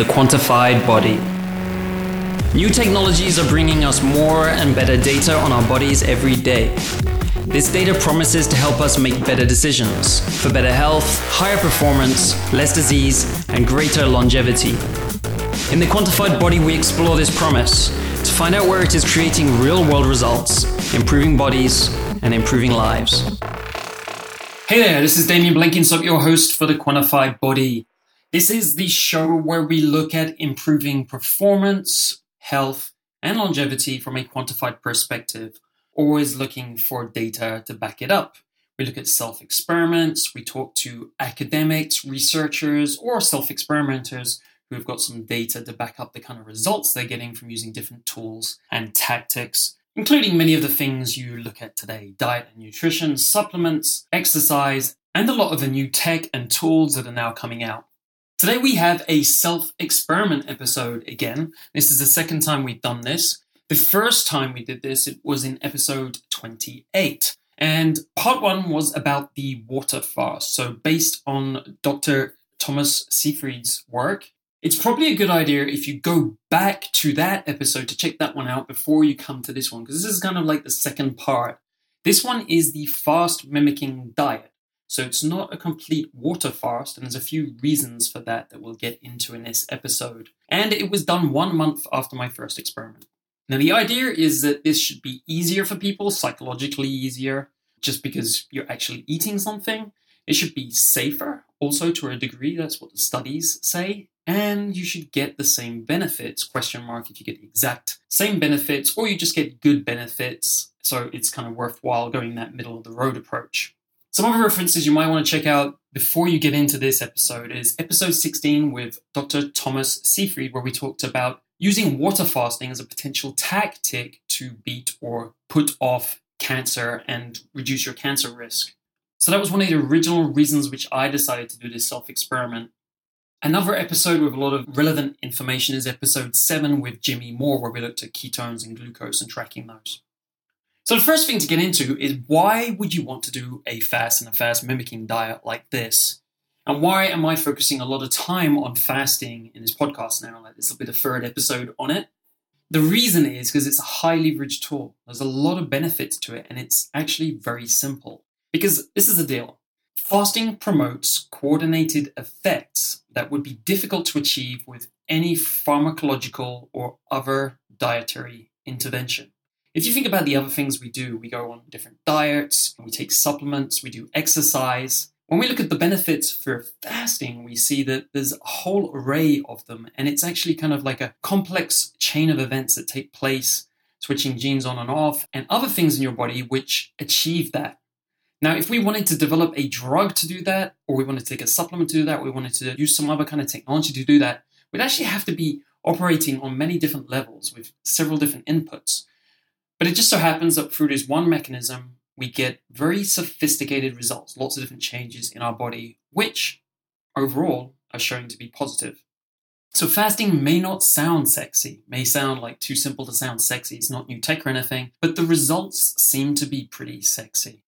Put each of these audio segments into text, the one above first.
the quantified body. New technologies are bringing us more and better data on our bodies every day. This data promises to help us make better decisions for better health, higher performance, less disease, and greater longevity. In the quantified body, we explore this promise to find out where it is creating real world results, improving bodies, and improving lives. Hey there, this is Damien Blenkinsop, your host for the Quantified Body. This is the show where we look at improving performance, health, and longevity from a quantified perspective, always looking for data to back it up. We look at self experiments, we talk to academics, researchers, or self experimenters who have got some data to back up the kind of results they're getting from using different tools and tactics including many of the things you look at today diet and nutrition, supplements, exercise, and a lot of the new tech and tools that are now coming out. Today we have a self experiment episode again. This is the second time we've done this. The first time we did this, it was in episode 28. And part one was about the water fast. So, based on Dr. Thomas Seyfried's work, it's probably a good idea if you go back to that episode to check that one out before you come to this one, because this is kind of like the second part. This one is the fast mimicking diet. So it's not a complete water fast, and there's a few reasons for that that we'll get into in this episode. And it was done one month after my first experiment. Now, the idea is that this should be easier for people, psychologically easier, just because you're actually eating something. It should be safer, also to a degree. That's what the studies say and you should get the same benefits question mark if you get exact same benefits or you just get good benefits so it's kind of worthwhile going that middle of the road approach some other references you might want to check out before you get into this episode is episode 16 with dr thomas seyfried where we talked about using water fasting as a potential tactic to beat or put off cancer and reduce your cancer risk so that was one of the original reasons which i decided to do this self experiment Another episode with a lot of relevant information is episode 7 with Jimmy Moore, where we looked at ketones and glucose and tracking those. So, the first thing to get into is why would you want to do a fast and a fast mimicking diet like this? And why am I focusing a lot of time on fasting in this podcast now? Like, this will be the third episode on it. The reason is because it's a highly rich tool. There's a lot of benefits to it, and it's actually very simple. Because this is the deal Fasting promotes coordinated effects that would be difficult to achieve with any pharmacological or other dietary intervention. If you think about the other things we do, we go on different diets, we take supplements, we do exercise. When we look at the benefits for fasting, we see that there's a whole array of them, and it's actually kind of like a complex chain of events that take place, switching genes on and off, and other things in your body which achieve that. Now, if we wanted to develop a drug to do that, or we wanted to take a supplement to do that, we wanted to use some other kind of technology to do that, we'd actually have to be operating on many different levels with several different inputs. But it just so happens that through this one mechanism, we get very sophisticated results, lots of different changes in our body, which overall are showing to be positive. So fasting may not sound sexy, may sound like too simple to sound sexy. It's not new tech or anything, but the results seem to be pretty sexy.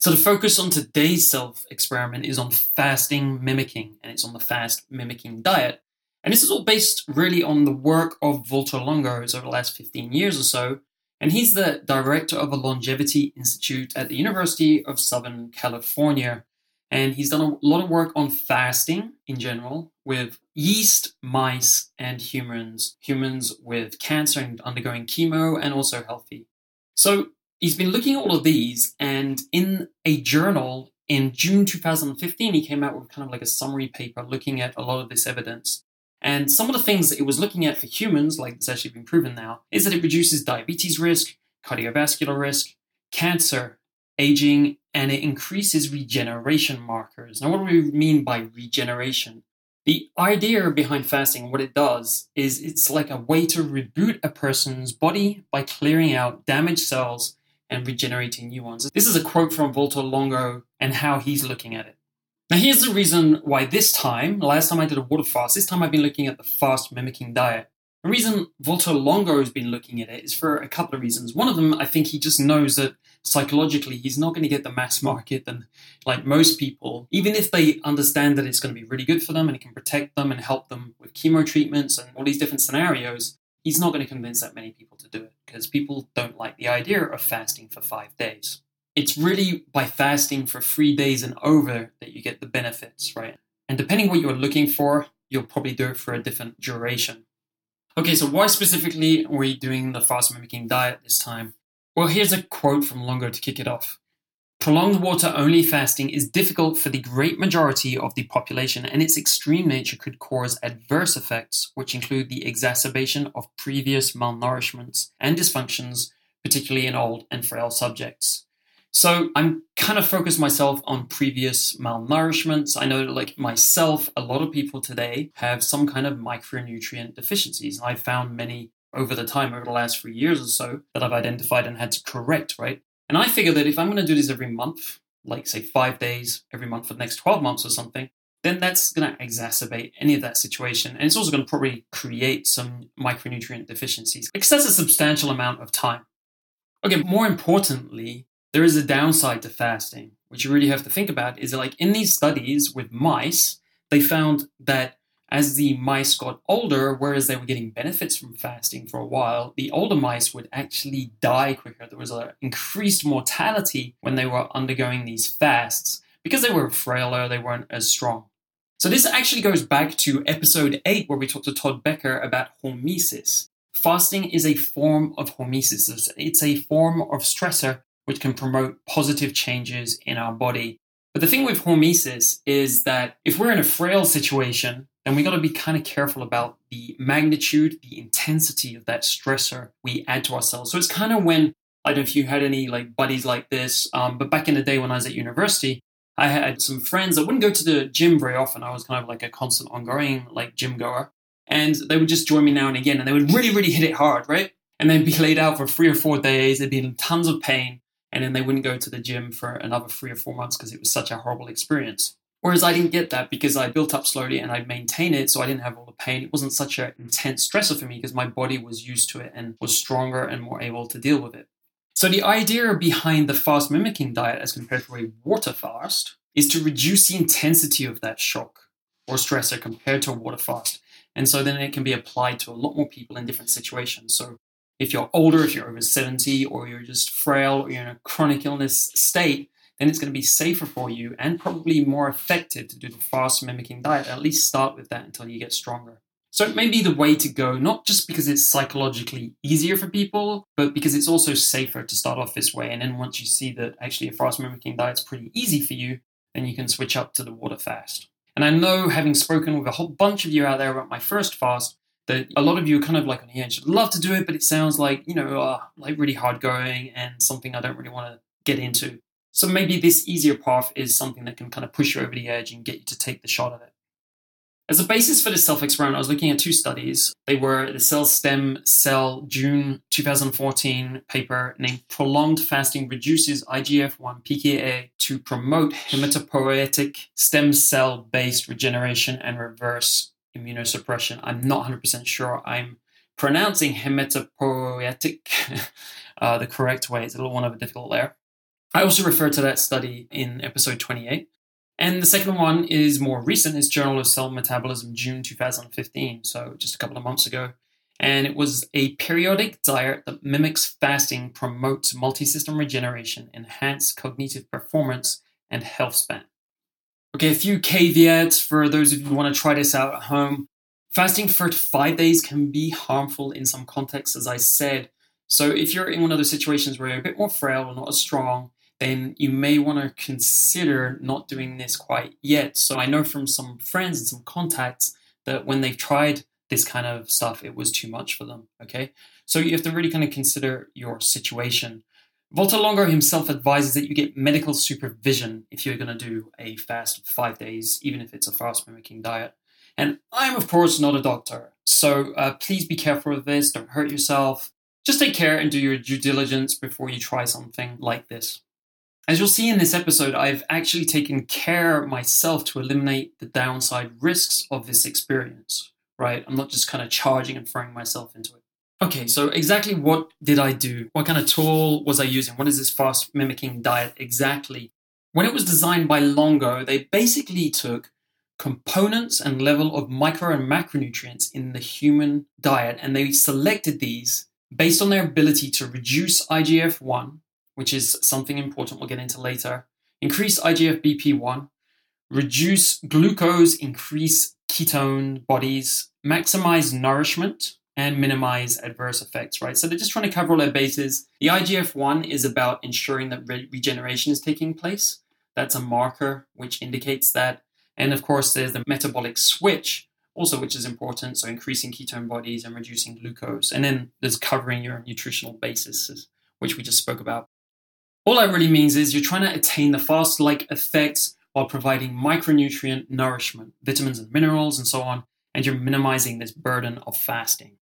So the focus on today's self experiment is on fasting mimicking, and it's on the fast mimicking diet. And this is all based really on the work of Valter Longo over the last 15 years or so. And he's the director of a longevity institute at the University of Southern California. And he's done a lot of work on fasting in general with yeast, mice, and humans, humans with cancer and undergoing chemo, and also healthy. So he's been looking at all of these, and in a journal in June 2015, he came out with kind of like a summary paper looking at a lot of this evidence. And some of the things that it was looking at for humans, like it's actually been proven now, is that it reduces diabetes risk, cardiovascular risk, cancer, aging, and it increases regeneration markers. Now, what do we mean by regeneration? The idea behind fasting, what it does, is it's like a way to reboot a person's body by clearing out damaged cells and regenerating new ones. This is a quote from Walter Longo and how he's looking at it. Now, here's the reason why this time, last time I did a water fast, this time I've been looking at the fast mimicking diet. The reason Valter Longo has been looking at it is for a couple of reasons. One of them, I think he just knows that psychologically he's not going to get the mass market and like most people even if they understand that it's going to be really good for them and it can protect them and help them with chemo treatments and all these different scenarios he's not going to convince that many people to do it because people don't like the idea of fasting for five days it's really by fasting for three days and over that you get the benefits right and depending what you're looking for you'll probably do it for a different duration Okay, so why specifically are we doing the fast mimicking diet this time? Well, here's a quote from Longo to kick it off. Prolonged water only fasting is difficult for the great majority of the population, and its extreme nature could cause adverse effects, which include the exacerbation of previous malnourishments and dysfunctions, particularly in old and frail subjects. So I'm kind of focused myself on previous malnourishments. I know, that like myself, a lot of people today have some kind of micronutrient deficiencies. I've found many over the time, over the last three years or so, that I've identified and had to correct, right? And I figure that if I'm going to do this every month, like say five days every month for the next 12 months or something, then that's going to exacerbate any of that situation. And it's also going to probably create some micronutrient deficiencies because that's a substantial amount of time. Okay, more importantly, there is a downside to fasting, which you really have to think about. Is that like in these studies with mice, they found that as the mice got older, whereas they were getting benefits from fasting for a while, the older mice would actually die quicker. There was an increased mortality when they were undergoing these fasts because they were frailer, they weren't as strong. So, this actually goes back to episode 8, where we talked to Todd Becker about hormesis. Fasting is a form of hormesis, it's a form of stressor which can promote positive changes in our body. But the thing with hormesis is that if we're in a frail situation, then we got to be kind of careful about the magnitude, the intensity of that stressor we add to ourselves. So it's kind of when I don't know if you had any like buddies like this, um, but back in the day when I was at university, I had some friends that wouldn't go to the gym very often. I was kind of like a constant ongoing like gym goer. And they would just join me now and again and they would really, really hit it hard, right? And they'd be laid out for three or four days. They'd be in tons of pain and then they wouldn't go to the gym for another three or four months because it was such a horrible experience. Whereas I didn't get that because I built up slowly and I maintained it, so I didn't have all the pain. It wasn't such an intense stressor for me because my body was used to it and was stronger and more able to deal with it. So the idea behind the fast mimicking diet as compared to a water fast is to reduce the intensity of that shock or stressor compared to a water fast. And so then it can be applied to a lot more people in different situations. So if you're older, if you're over 70, or you're just frail, or you're in a chronic illness state, then it's going to be safer for you and probably more effective to do the fast mimicking diet. At least start with that until you get stronger. So it may be the way to go, not just because it's psychologically easier for people, but because it's also safer to start off this way. And then once you see that actually a fast mimicking diet is pretty easy for you, then you can switch up to the water fast. And I know, having spoken with a whole bunch of you out there about my first fast, that a lot of you are kind of like on the edge. Love to do it, but it sounds like, you know, uh, like really hard going and something I don't really want to get into. So maybe this easier path is something that can kind of push you over the edge and get you to take the shot at it. As a basis for this self experiment, I was looking at two studies. They were the Cell Stem Cell June 2014 paper named Prolonged Fasting Reduces IGF 1 PKA to Promote Hematopoietic Stem Cell Based Regeneration and Reverse immunosuppression. I'm not 100% sure I'm pronouncing hematopoietic uh, the correct way. It's a little one of a difficult there. I also refer to that study in episode 28. And the second one is more recent. It's Journal of Cell Metabolism, June 2015, so just a couple of months ago. And it was a periodic diet that mimics fasting, promotes multi-system regeneration, enhanced cognitive performance, and health span. Okay, a few caveats for those of you who want to try this out at home. Fasting for five days can be harmful in some contexts, as I said. So, if you're in one of those situations where you're a bit more frail or not as strong, then you may want to consider not doing this quite yet. So, I know from some friends and some contacts that when they've tried this kind of stuff, it was too much for them. Okay, so you have to really kind of consider your situation. Valter Longo himself advises that you get medical supervision if you're going to do a fast of five days, even if it's a fast mimicking diet. And I'm, of course, not a doctor, so uh, please be careful with this. Don't hurt yourself. Just take care and do your due diligence before you try something like this. As you'll see in this episode, I've actually taken care myself to eliminate the downside risks of this experience, right? I'm not just kind of charging and throwing myself into it. Okay, so exactly what did I do? What kind of tool was I using? What is this fast mimicking diet exactly? When it was designed by Longo, they basically took components and level of micro and macronutrients in the human diet and they selected these based on their ability to reduce IGF 1, which is something important we'll get into later, increase IGF BP1, reduce glucose, increase ketone bodies, maximize nourishment, and minimize adverse effects, right? So they're just trying to cover all their bases. The IGF 1 is about ensuring that re- regeneration is taking place. That's a marker which indicates that. And of course, there's the metabolic switch, also, which is important. So increasing ketone bodies and reducing glucose. And then there's covering your nutritional basis, which we just spoke about. All that really means is you're trying to attain the fast like effects while providing micronutrient nourishment, vitamins and minerals, and so on, and you're minimizing this burden of fasting.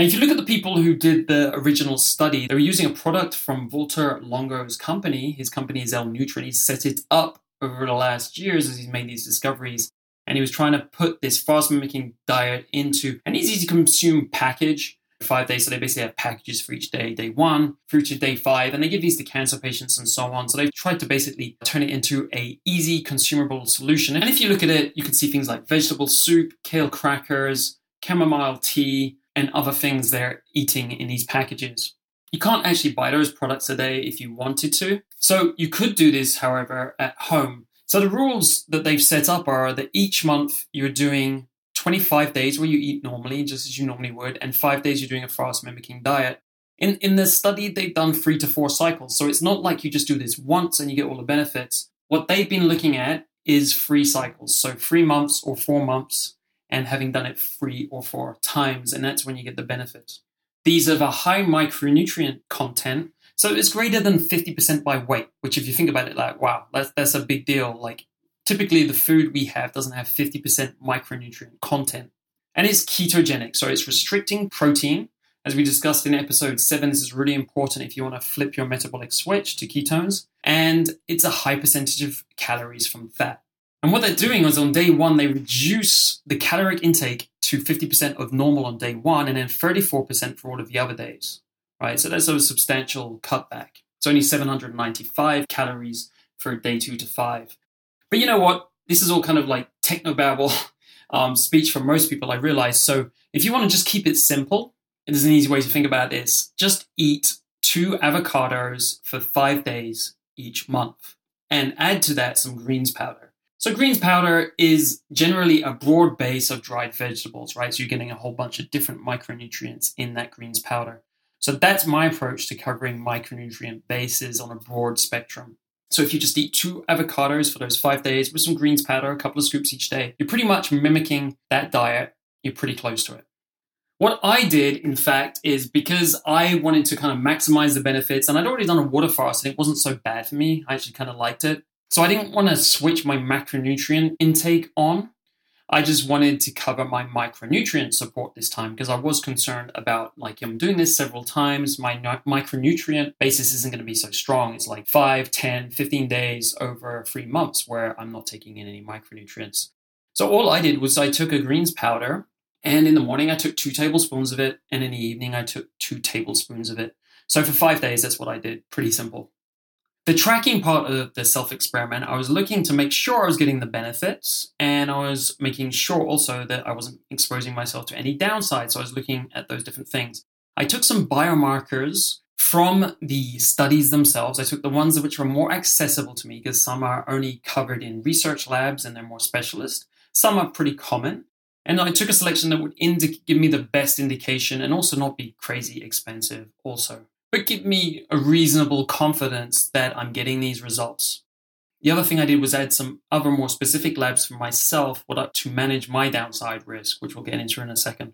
Now, if you look at the people who did the original study, they were using a product from Walter Longo's company. His company is L-Nutra. He set it up over the last years as he's made these discoveries. And he was trying to put this fast mimicking diet into an easy to consume package five days. So they basically have packages for each day, day one through to day five, and they give these to cancer patients and so on. So they've tried to basically turn it into a easy consumable solution. And if you look at it, you can see things like vegetable soup, kale crackers, chamomile tea, and other things they're eating in these packages. You can't actually buy those products today if you wanted to. So you could do this, however, at home. So the rules that they've set up are that each month you're doing 25 days where you eat normally, just as you normally would, and five days you're doing a fast mimicking diet. In, in the study, they've done three to four cycles. So it's not like you just do this once and you get all the benefits. What they've been looking at is three cycles. So three months or four months, and having done it three or four times. And that's when you get the benefit. These are the high micronutrient content. So it's greater than 50% by weight, which if you think about it, like, wow, that's, that's a big deal. Like typically the food we have doesn't have 50% micronutrient content. And it's ketogenic, so it's restricting protein. As we discussed in episode 7, this is really important if you want to flip your metabolic switch to ketones. And it's a high percentage of calories from fat. And what they're doing is on day one, they reduce the caloric intake to 50% of normal on day one and then 34% for all of the other days, right? So that's a substantial cutback. It's only 795 calories for day two to five. But you know what? This is all kind of like technobabble um, speech for most people, I realize. So if you want to just keep it simple, there's an easy way to think about this. Just eat two avocados for five days each month and add to that some greens powder. So greens powder is generally a broad base of dried vegetables, right? So you're getting a whole bunch of different micronutrients in that greens powder. So that's my approach to covering micronutrient bases on a broad spectrum. So if you just eat two avocados for those five days with some greens powder, a couple of scoops each day, you're pretty much mimicking that diet. You're pretty close to it. What I did, in fact, is because I wanted to kind of maximize the benefits, and I'd already done a water fast, and it wasn't so bad for me. I actually kind of liked it. So I didn't want to switch my macronutrient intake on. I just wanted to cover my micronutrient support this time because I was concerned about like I'm doing this several times. My micronutrient basis isn't going to be so strong. It's like 5, 10, 15 days over three months where I'm not taking in any micronutrients. So all I did was I took a greens powder and in the morning I took two tablespoons of it and in the evening I took two tablespoons of it. So for five days, that's what I did. Pretty simple the tracking part of the self experiment, I was looking to make sure I was getting the benefits and I was making sure also that I wasn't exposing myself to any downsides. So I was looking at those different things. I took some biomarkers from the studies themselves. I took the ones which were more accessible to me because some are only covered in research labs and they're more specialist. Some are pretty common. And I took a selection that would indi- give me the best indication and also not be crazy expensive, also but give me a reasonable confidence that I'm getting these results. The other thing I did was add some other more specific labs for myself to manage my downside risk, which we'll get into in a second.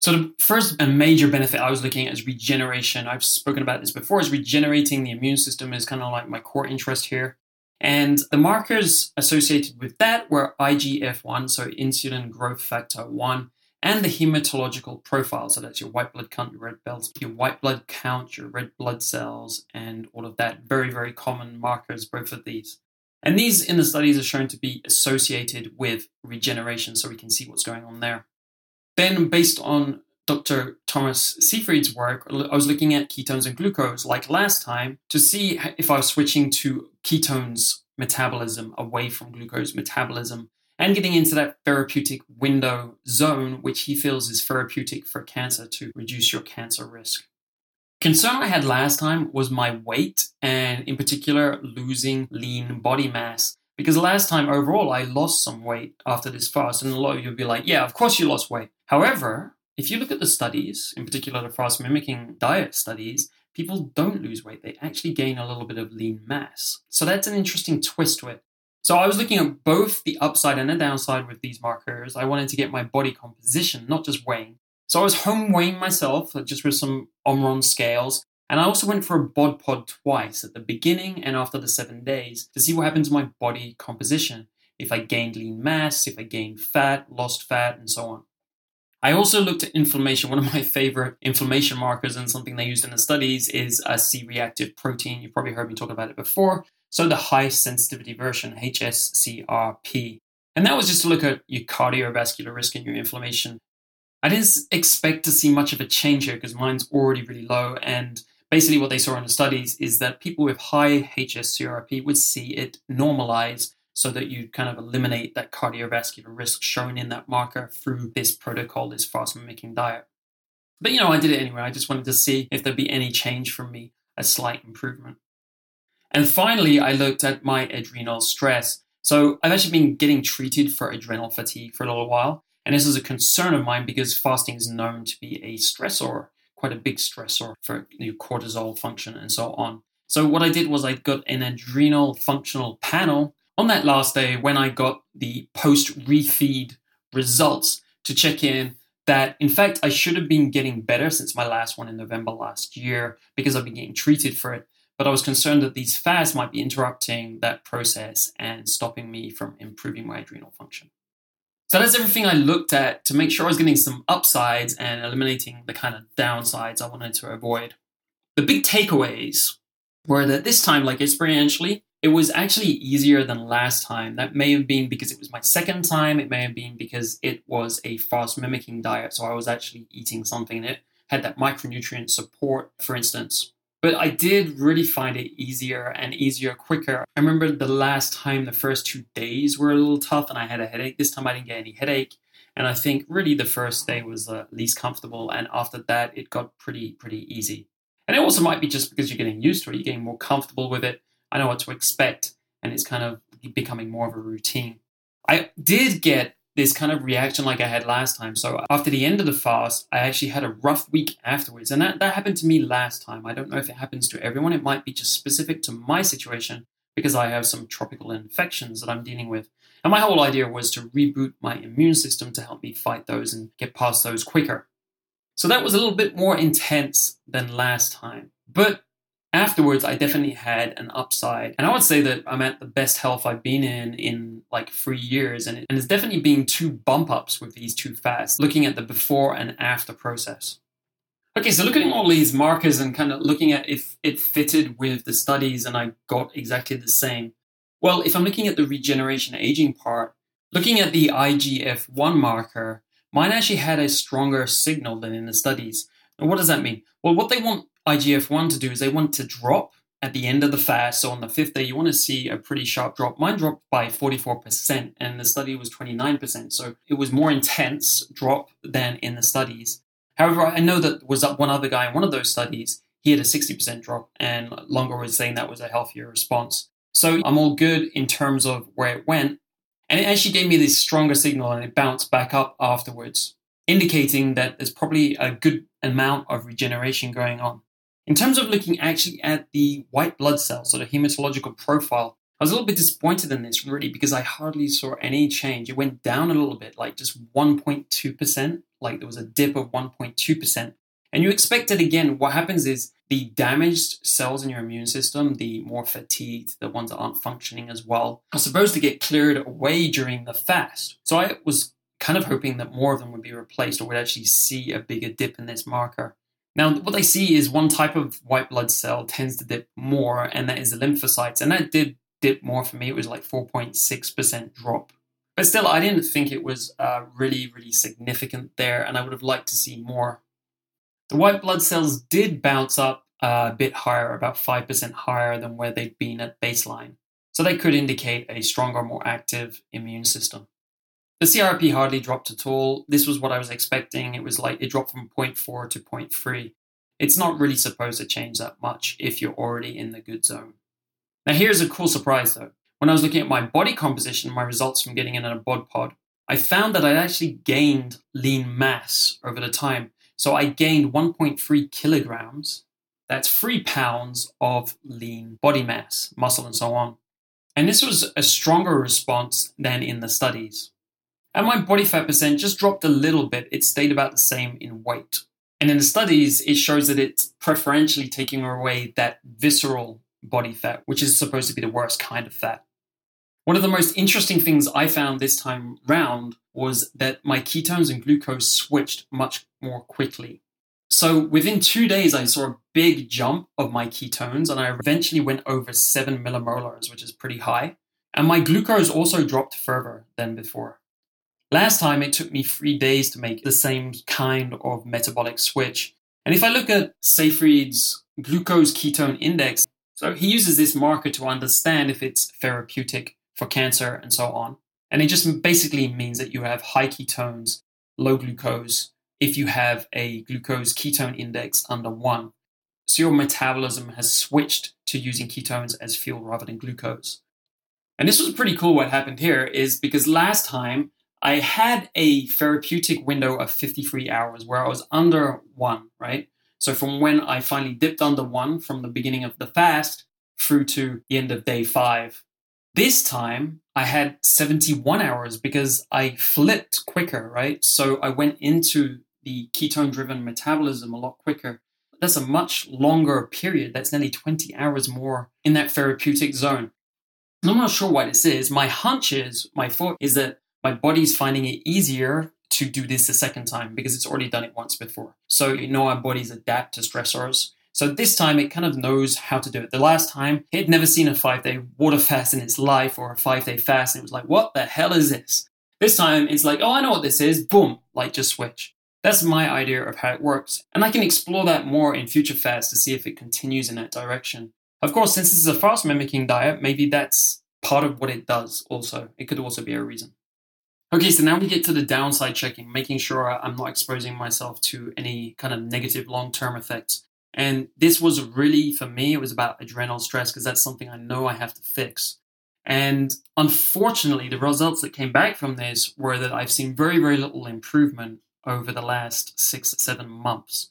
So the first and major benefit I was looking at is regeneration. I've spoken about this before, is regenerating the immune system is kind of like my core interest here. And the markers associated with that were IGF-1, so insulin growth factor 1, and the hematological profile. So that's your white blood count, your red cells, your white blood count, your red blood cells, and all of that. Very, very common markers, both of these. And these in the studies are shown to be associated with regeneration, so we can see what's going on there. Then, based on Dr. Thomas Seyfried's work, I was looking at ketones and glucose like last time to see if I was switching to ketones metabolism away from glucose metabolism and getting into that therapeutic window zone, which he feels is therapeutic for cancer to reduce your cancer risk. Concern I had last time was my weight and, in particular, losing lean body mass. Because last time overall, I lost some weight after this fast, and a lot of you will be like, yeah, of course you lost weight. However, if you look at the studies, in particular the fast mimicking diet studies, people don't lose weight. They actually gain a little bit of lean mass. So that's an interesting twist to it. So I was looking at both the upside and the downside with these markers. I wanted to get my body composition, not just weighing. So I was home weighing myself uh, just with some Omron scales. And I also went for a bod pod twice at the beginning and after the seven days to see what happened to my body composition. If I gained lean mass, if I gained fat, lost fat, and so on. I also looked at inflammation. One of my favorite inflammation markers and something they used in the studies is a C reactive protein. You've probably heard me talk about it before. So the high sensitivity version, HSCRP. And that was just to look at your cardiovascular risk and your inflammation. I didn't expect to see much of a change here because mine's already really low. And basically, what they saw in the studies is that people with high HSCRP would see it normalize so that you kind of eliminate that cardiovascular risk shown in that marker through this protocol, this fast mimicking diet. But you know, I did it anyway. I just wanted to see if there'd be any change from me, a slight improvement. And finally, I looked at my adrenal stress. So I've actually been getting treated for adrenal fatigue for a little while. And this is a concern of mine because fasting is known to be a stressor, quite a big stressor for your cortisol function and so on. So what I did was I got an adrenal functional panel on that last day when I got the post refeed results to check in that in fact I should have been getting better since my last one in November last year because I've been getting treated for it. But I was concerned that these fasts might be interrupting that process and stopping me from improving my adrenal function. So that's everything I looked at to make sure I was getting some upsides and eliminating the kind of downsides I wanted to avoid. The big takeaways were that this time, like experientially, it was actually easier than last time. That may have been because it was my second time. It may have been because it was a fast mimicking diet. So I was actually eating something that had that micronutrient support, for instance. But I did really find it easier and easier quicker. I remember the last time, the first two days were a little tough and I had a headache. This time I didn't get any headache. And I think really the first day was the least comfortable. And after that, it got pretty, pretty easy. And it also might be just because you're getting used to it, you're getting more comfortable with it. I know what to expect, and it's kind of becoming more of a routine. I did get this kind of reaction like I had last time. So after the end of the fast, I actually had a rough week afterwards. And that, that happened to me last time. I don't know if it happens to everyone. It might be just specific to my situation because I have some tropical infections that I'm dealing with. And my whole idea was to reboot my immune system to help me fight those and get past those quicker. So that was a little bit more intense than last time. But afterwards i definitely had an upside and i would say that i'm at the best health i've been in in like three years and, it, and it's definitely been two bump ups with these two fasts looking at the before and after process. Okay so looking at all these markers and kind of looking at if it fitted with the studies and i got exactly the same well if i'm looking at the regeneration aging part looking at the igf-1 marker mine actually had a stronger signal than in the studies. And what does that mean? Well what they want IGF-1 to do is they want to drop at the end of the fast. So on the fifth day, you want to see a pretty sharp drop. Mine dropped by 44%, and the study was 29%. So it was more intense drop than in the studies. However, I know that was that one other guy in one of those studies. He had a 60% drop, and Longo was saying that was a healthier response. So I'm all good in terms of where it went. And it actually gave me this stronger signal, and it bounced back up afterwards, indicating that there's probably a good amount of regeneration going on. In terms of looking actually at the white blood cells, or the hematological profile, I was a little bit disappointed in this really because I hardly saw any change. It went down a little bit, like just 1.2%, like there was a dip of 1.2%. And you expect it again. What happens is the damaged cells in your immune system, the more fatigued, the ones that aren't functioning as well, are supposed to get cleared away during the fast. So I was kind of hoping that more of them would be replaced or would actually see a bigger dip in this marker. Now, what they see is one type of white blood cell tends to dip more, and that is the lymphocytes. And that did dip more for me. It was like 4.6% drop. But still, I didn't think it was uh, really, really significant there, and I would have liked to see more. The white blood cells did bounce up a bit higher, about 5% higher than where they'd been at baseline. So they could indicate a stronger, more active immune system. The CRP hardly dropped at all. This was what I was expecting. It was like it dropped from 0.4 to 0.3. It's not really supposed to change that much if you're already in the good zone. Now, here's a cool surprise though. When I was looking at my body composition, my results from getting in a bod pod, I found that I'd actually gained lean mass over the time. So I gained 1.3 kilograms. That's three pounds of lean body mass, muscle, and so on. And this was a stronger response than in the studies. And my body fat percent just dropped a little bit. It stayed about the same in weight. And in the studies, it shows that it's preferentially taking away that visceral body fat, which is supposed to be the worst kind of fat. One of the most interesting things I found this time round was that my ketones and glucose switched much more quickly. So within two days, I saw a big jump of my ketones, and I eventually went over seven millimolars, which is pretty high. And my glucose also dropped further than before. Last time, it took me three days to make the same kind of metabolic switch. And if I look at Seyfried's glucose ketone index, so he uses this marker to understand if it's therapeutic for cancer and so on. And it just basically means that you have high ketones, low glucose, if you have a glucose ketone index under one. So your metabolism has switched to using ketones as fuel rather than glucose. And this was pretty cool what happened here is because last time I had a therapeutic window of 53 hours where I was under one, right? So from when I finally dipped under one from the beginning of the fast through to the end of day five. This time I had 71 hours because I flipped quicker, right? So I went into the ketone driven metabolism a lot quicker. That's a much longer period. That's nearly 20 hours more in that therapeutic zone. I'm not sure why this is. My hunch is, my thought is that my body's finding it easier to do this a second time because it's already done it once before. So, you know, our bodies adapt to stressors. So this time it kind of knows how to do it. The last time it had never seen a five day water fast in its life or a five day fast. And it was like, what the hell is this? This time it's like, oh, I know what this is. Boom, like just switch. That's my idea of how it works. And I can explore that more in future fasts to see if it continues in that direction. Of course, since this is a fast mimicking diet, maybe that's part of what it does also. It could also be a reason. Okay, so now we get to the downside checking, making sure I'm not exposing myself to any kind of negative long term effects. And this was really, for me, it was about adrenal stress because that's something I know I have to fix. And unfortunately, the results that came back from this were that I've seen very, very little improvement over the last six, seven months.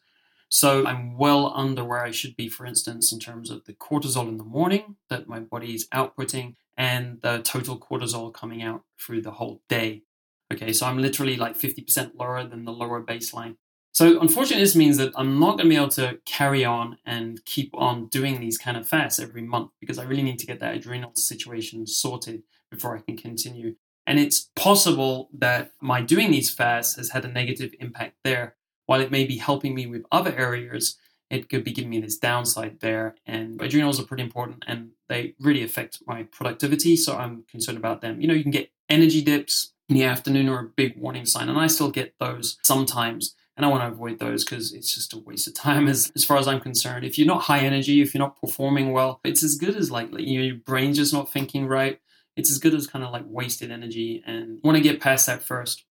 So I'm well under where I should be, for instance, in terms of the cortisol in the morning that my body is outputting and the total cortisol coming out through the whole day. Okay, so I'm literally like 50% lower than the lower baseline. So unfortunately, this means that I'm not going to be able to carry on and keep on doing these kind of fasts every month because I really need to get that adrenal situation sorted before I can continue. And it's possible that my doing these fasts has had a negative impact there. While it may be helping me with other areas, it could be giving me this downside there. And adrenals are pretty important and they really affect my productivity. So I'm concerned about them. You know, you can get energy dips in the afternoon or a big warning sign, and I still get those sometimes. And I want to avoid those because it's just a waste of time as, as far as I'm concerned. If you're not high energy, if you're not performing well, it's as good as like know, your brain's just not thinking right it's as good as kind of like wasted energy and want to get past that first.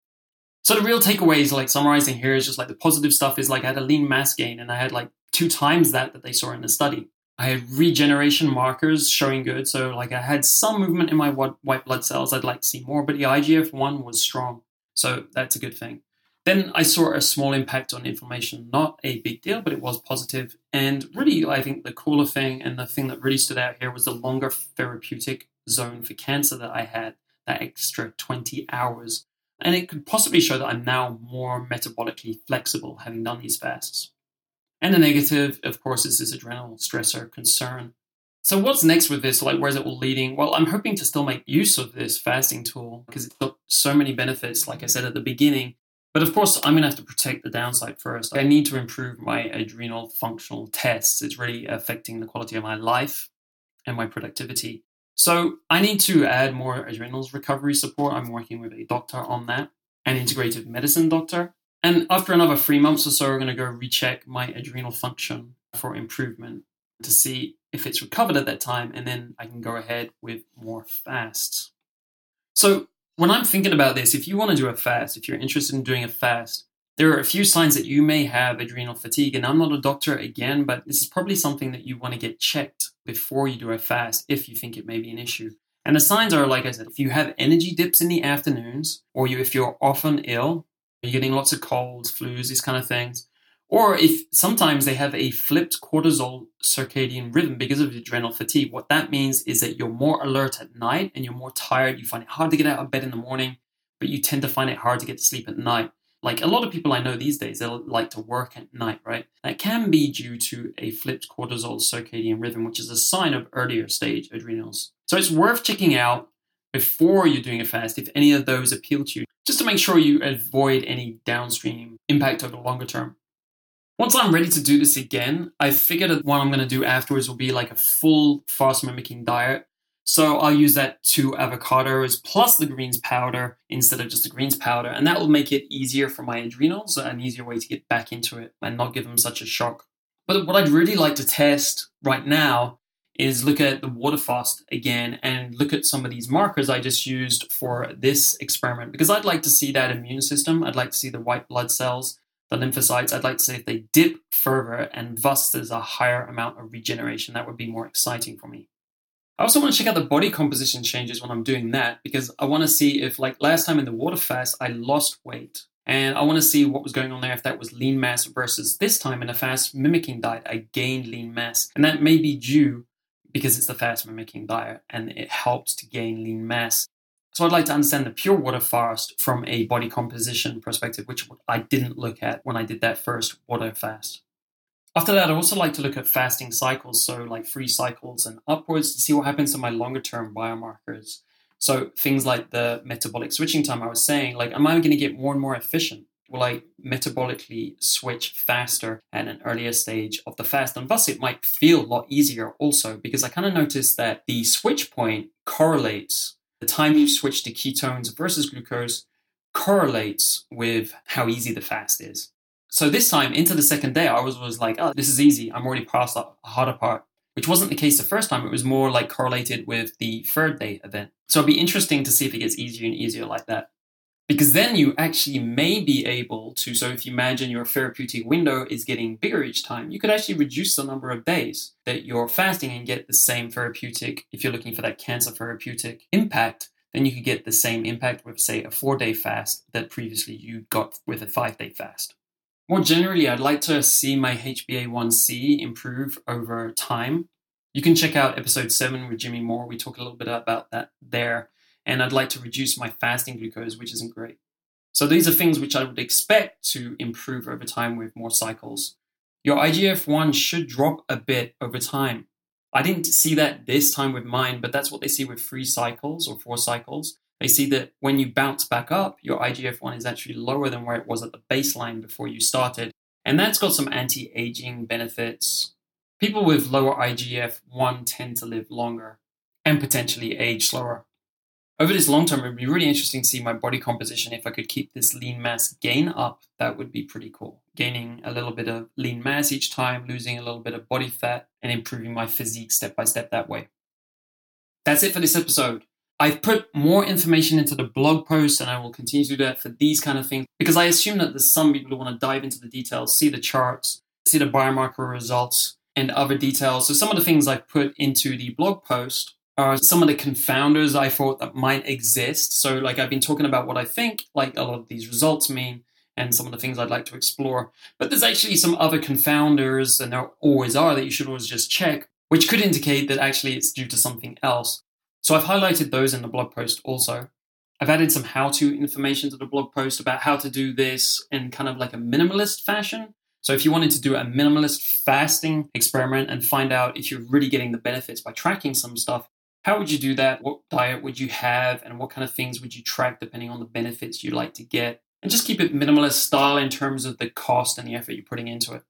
So the real takeaways, like summarizing here, is just like the positive stuff is like I had a lean mass gain and I had like two times that that they saw in the study. I had regeneration markers showing good, so like I had some movement in my white blood cells. I'd like to see more, but the IGF one was strong, so that's a good thing. Then I saw a small impact on inflammation, not a big deal, but it was positive. And really, I think the cooler thing and the thing that really stood out here was the longer therapeutic zone for cancer that I had, that extra 20 hours. And it could possibly show that I'm now more metabolically flexible having done these fasts. And the negative, of course, is this adrenal stressor concern. So what's next with this? Like, where's it all leading? Well, I'm hoping to still make use of this fasting tool because it's got so many benefits, like I said at the beginning. But of course, I'm going to have to protect the downside first. I need to improve my adrenal functional tests. It's really affecting the quality of my life and my productivity. So I need to add more adrenals recovery support. I'm working with a doctor on that, an integrative medicine doctor. And after another three months or so, we're going to go recheck my adrenal function for improvement to see if it's recovered at that time, and then I can go ahead with more fasts. So when I'm thinking about this, if you want to do a fast, if you're interested in doing a fast, there are a few signs that you may have adrenal fatigue. And I'm not a doctor again, but this is probably something that you want to get checked before you do a fast if you think it may be an issue. And the signs are, like I said, if you have energy dips in the afternoons, or you, if you're often ill, you're getting lots of colds, flus, these kind of things, or if sometimes they have a flipped cortisol circadian rhythm because of adrenal fatigue. What that means is that you're more alert at night and you're more tired. You find it hard to get out of bed in the morning, but you tend to find it hard to get to sleep at night. Like a lot of people I know these days, they like to work at night, right? That can be due to a flipped cortisol circadian rhythm, which is a sign of earlier stage adrenals. So it's worth checking out before you're doing a fast if any of those appeal to you, just to make sure you avoid any downstream impact over the longer term. Once I'm ready to do this again, I figured that what I'm going to do afterwards will be like a full fast mimicking diet so I'll use that two avocados plus the greens powder instead of just the greens powder. And that will make it easier for my adrenals, an easier way to get back into it and not give them such a shock. But what I'd really like to test right now is look at the water fast again and look at some of these markers I just used for this experiment because I'd like to see that immune system. I'd like to see the white blood cells, the lymphocytes. I'd like to see if they dip further and thus there's a higher amount of regeneration. That would be more exciting for me. I also want to check out the body composition changes when I'm doing that because I want to see if, like last time in the water fast, I lost weight. And I want to see what was going on there, if that was lean mass versus this time in a fast mimicking diet, I gained lean mass. And that may be due because it's the fast mimicking diet and it helps to gain lean mass. So I'd like to understand the pure water fast from a body composition perspective, which I didn't look at when I did that first water fast. After that, I also like to look at fasting cycles, so like three cycles and upwards to see what happens to my longer term biomarkers. So things like the metabolic switching time I was saying, like, am I going to get more and more efficient? Will I metabolically switch faster at an earlier stage of the fast? And thus, it might feel a lot easier also, because I kind of noticed that the switch point correlates the time you switch to ketones versus glucose correlates with how easy the fast is. So this time into the second day, I was, was like, oh, this is easy. I'm already past the harder part, which wasn't the case the first time. It was more like correlated with the third day event. So it'd be interesting to see if it gets easier and easier like that. Because then you actually may be able to, so if you imagine your therapeutic window is getting bigger each time, you could actually reduce the number of days that you're fasting and get the same therapeutic, if you're looking for that cancer therapeutic impact, then you could get the same impact with, say, a four day fast that previously you got with a five day fast. More generally, I'd like to see my HbA1c improve over time. You can check out episode 7 with Jimmy Moore. We talk a little bit about that there. And I'd like to reduce my fasting glucose, which isn't great. So these are things which I would expect to improve over time with more cycles. Your IGF 1 should drop a bit over time. I didn't see that this time with mine, but that's what they see with three cycles or four cycles they see that when you bounce back up, your IGF 1 is actually lower than where it was at the baseline before you started. And that's got some anti aging benefits. People with lower IGF 1 tend to live longer and potentially age slower. Over this long term, it would be really interesting to see my body composition. If I could keep this lean mass gain up, that would be pretty cool. Gaining a little bit of lean mass each time, losing a little bit of body fat, and improving my physique step by step that way. That's it for this episode. I've put more information into the blog post and I will continue to do that for these kind of things because I assume that there's some people who want to dive into the details, see the charts, see the biomarker results, and other details. So some of the things I've put into the blog post are some of the confounders I thought that might exist. So like I've been talking about what I think like a lot of these results mean and some of the things I'd like to explore. But there's actually some other confounders, and there always are, that you should always just check, which could indicate that actually it's due to something else. So I've highlighted those in the blog post also. I've added some how to information to the blog post about how to do this in kind of like a minimalist fashion. So if you wanted to do a minimalist fasting experiment and find out if you're really getting the benefits by tracking some stuff, how would you do that? What diet would you have? And what kind of things would you track depending on the benefits you'd like to get? And just keep it minimalist style in terms of the cost and the effort you're putting into it.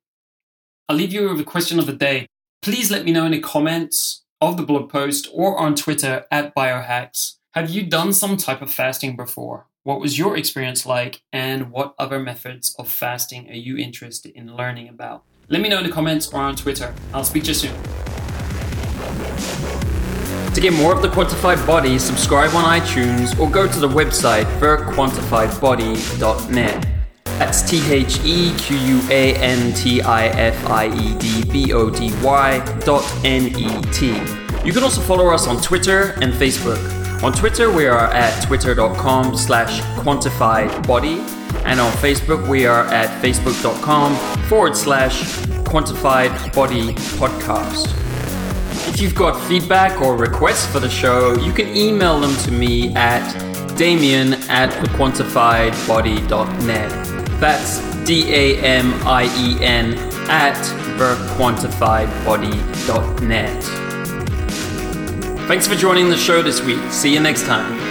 I'll leave you with a question of the day. Please let me know in the comments of the blog post or on Twitter at biohacks. Have you done some type of fasting before? What was your experience like, and what other methods of fasting are you interested in learning about? Let me know in the comments or on Twitter. I'll speak to you soon. To get more of the Quantified Body, subscribe on iTunes or go to the website thequantifiedbody.net. That's T H E Q U A N T I F I E D B O D Y dot N E T. You can also follow us on Twitter and Facebook. On Twitter, we are at twitter.com slash quantifiedbody, and on Facebook, we are at facebook.com forward slash quantified body podcast. If you've got feedback or requests for the show, you can email them to me at damien at thequantifiedbody.net. That's D A M I E N at thequantifiedbody.net. Thanks for joining the show this week. See you next time.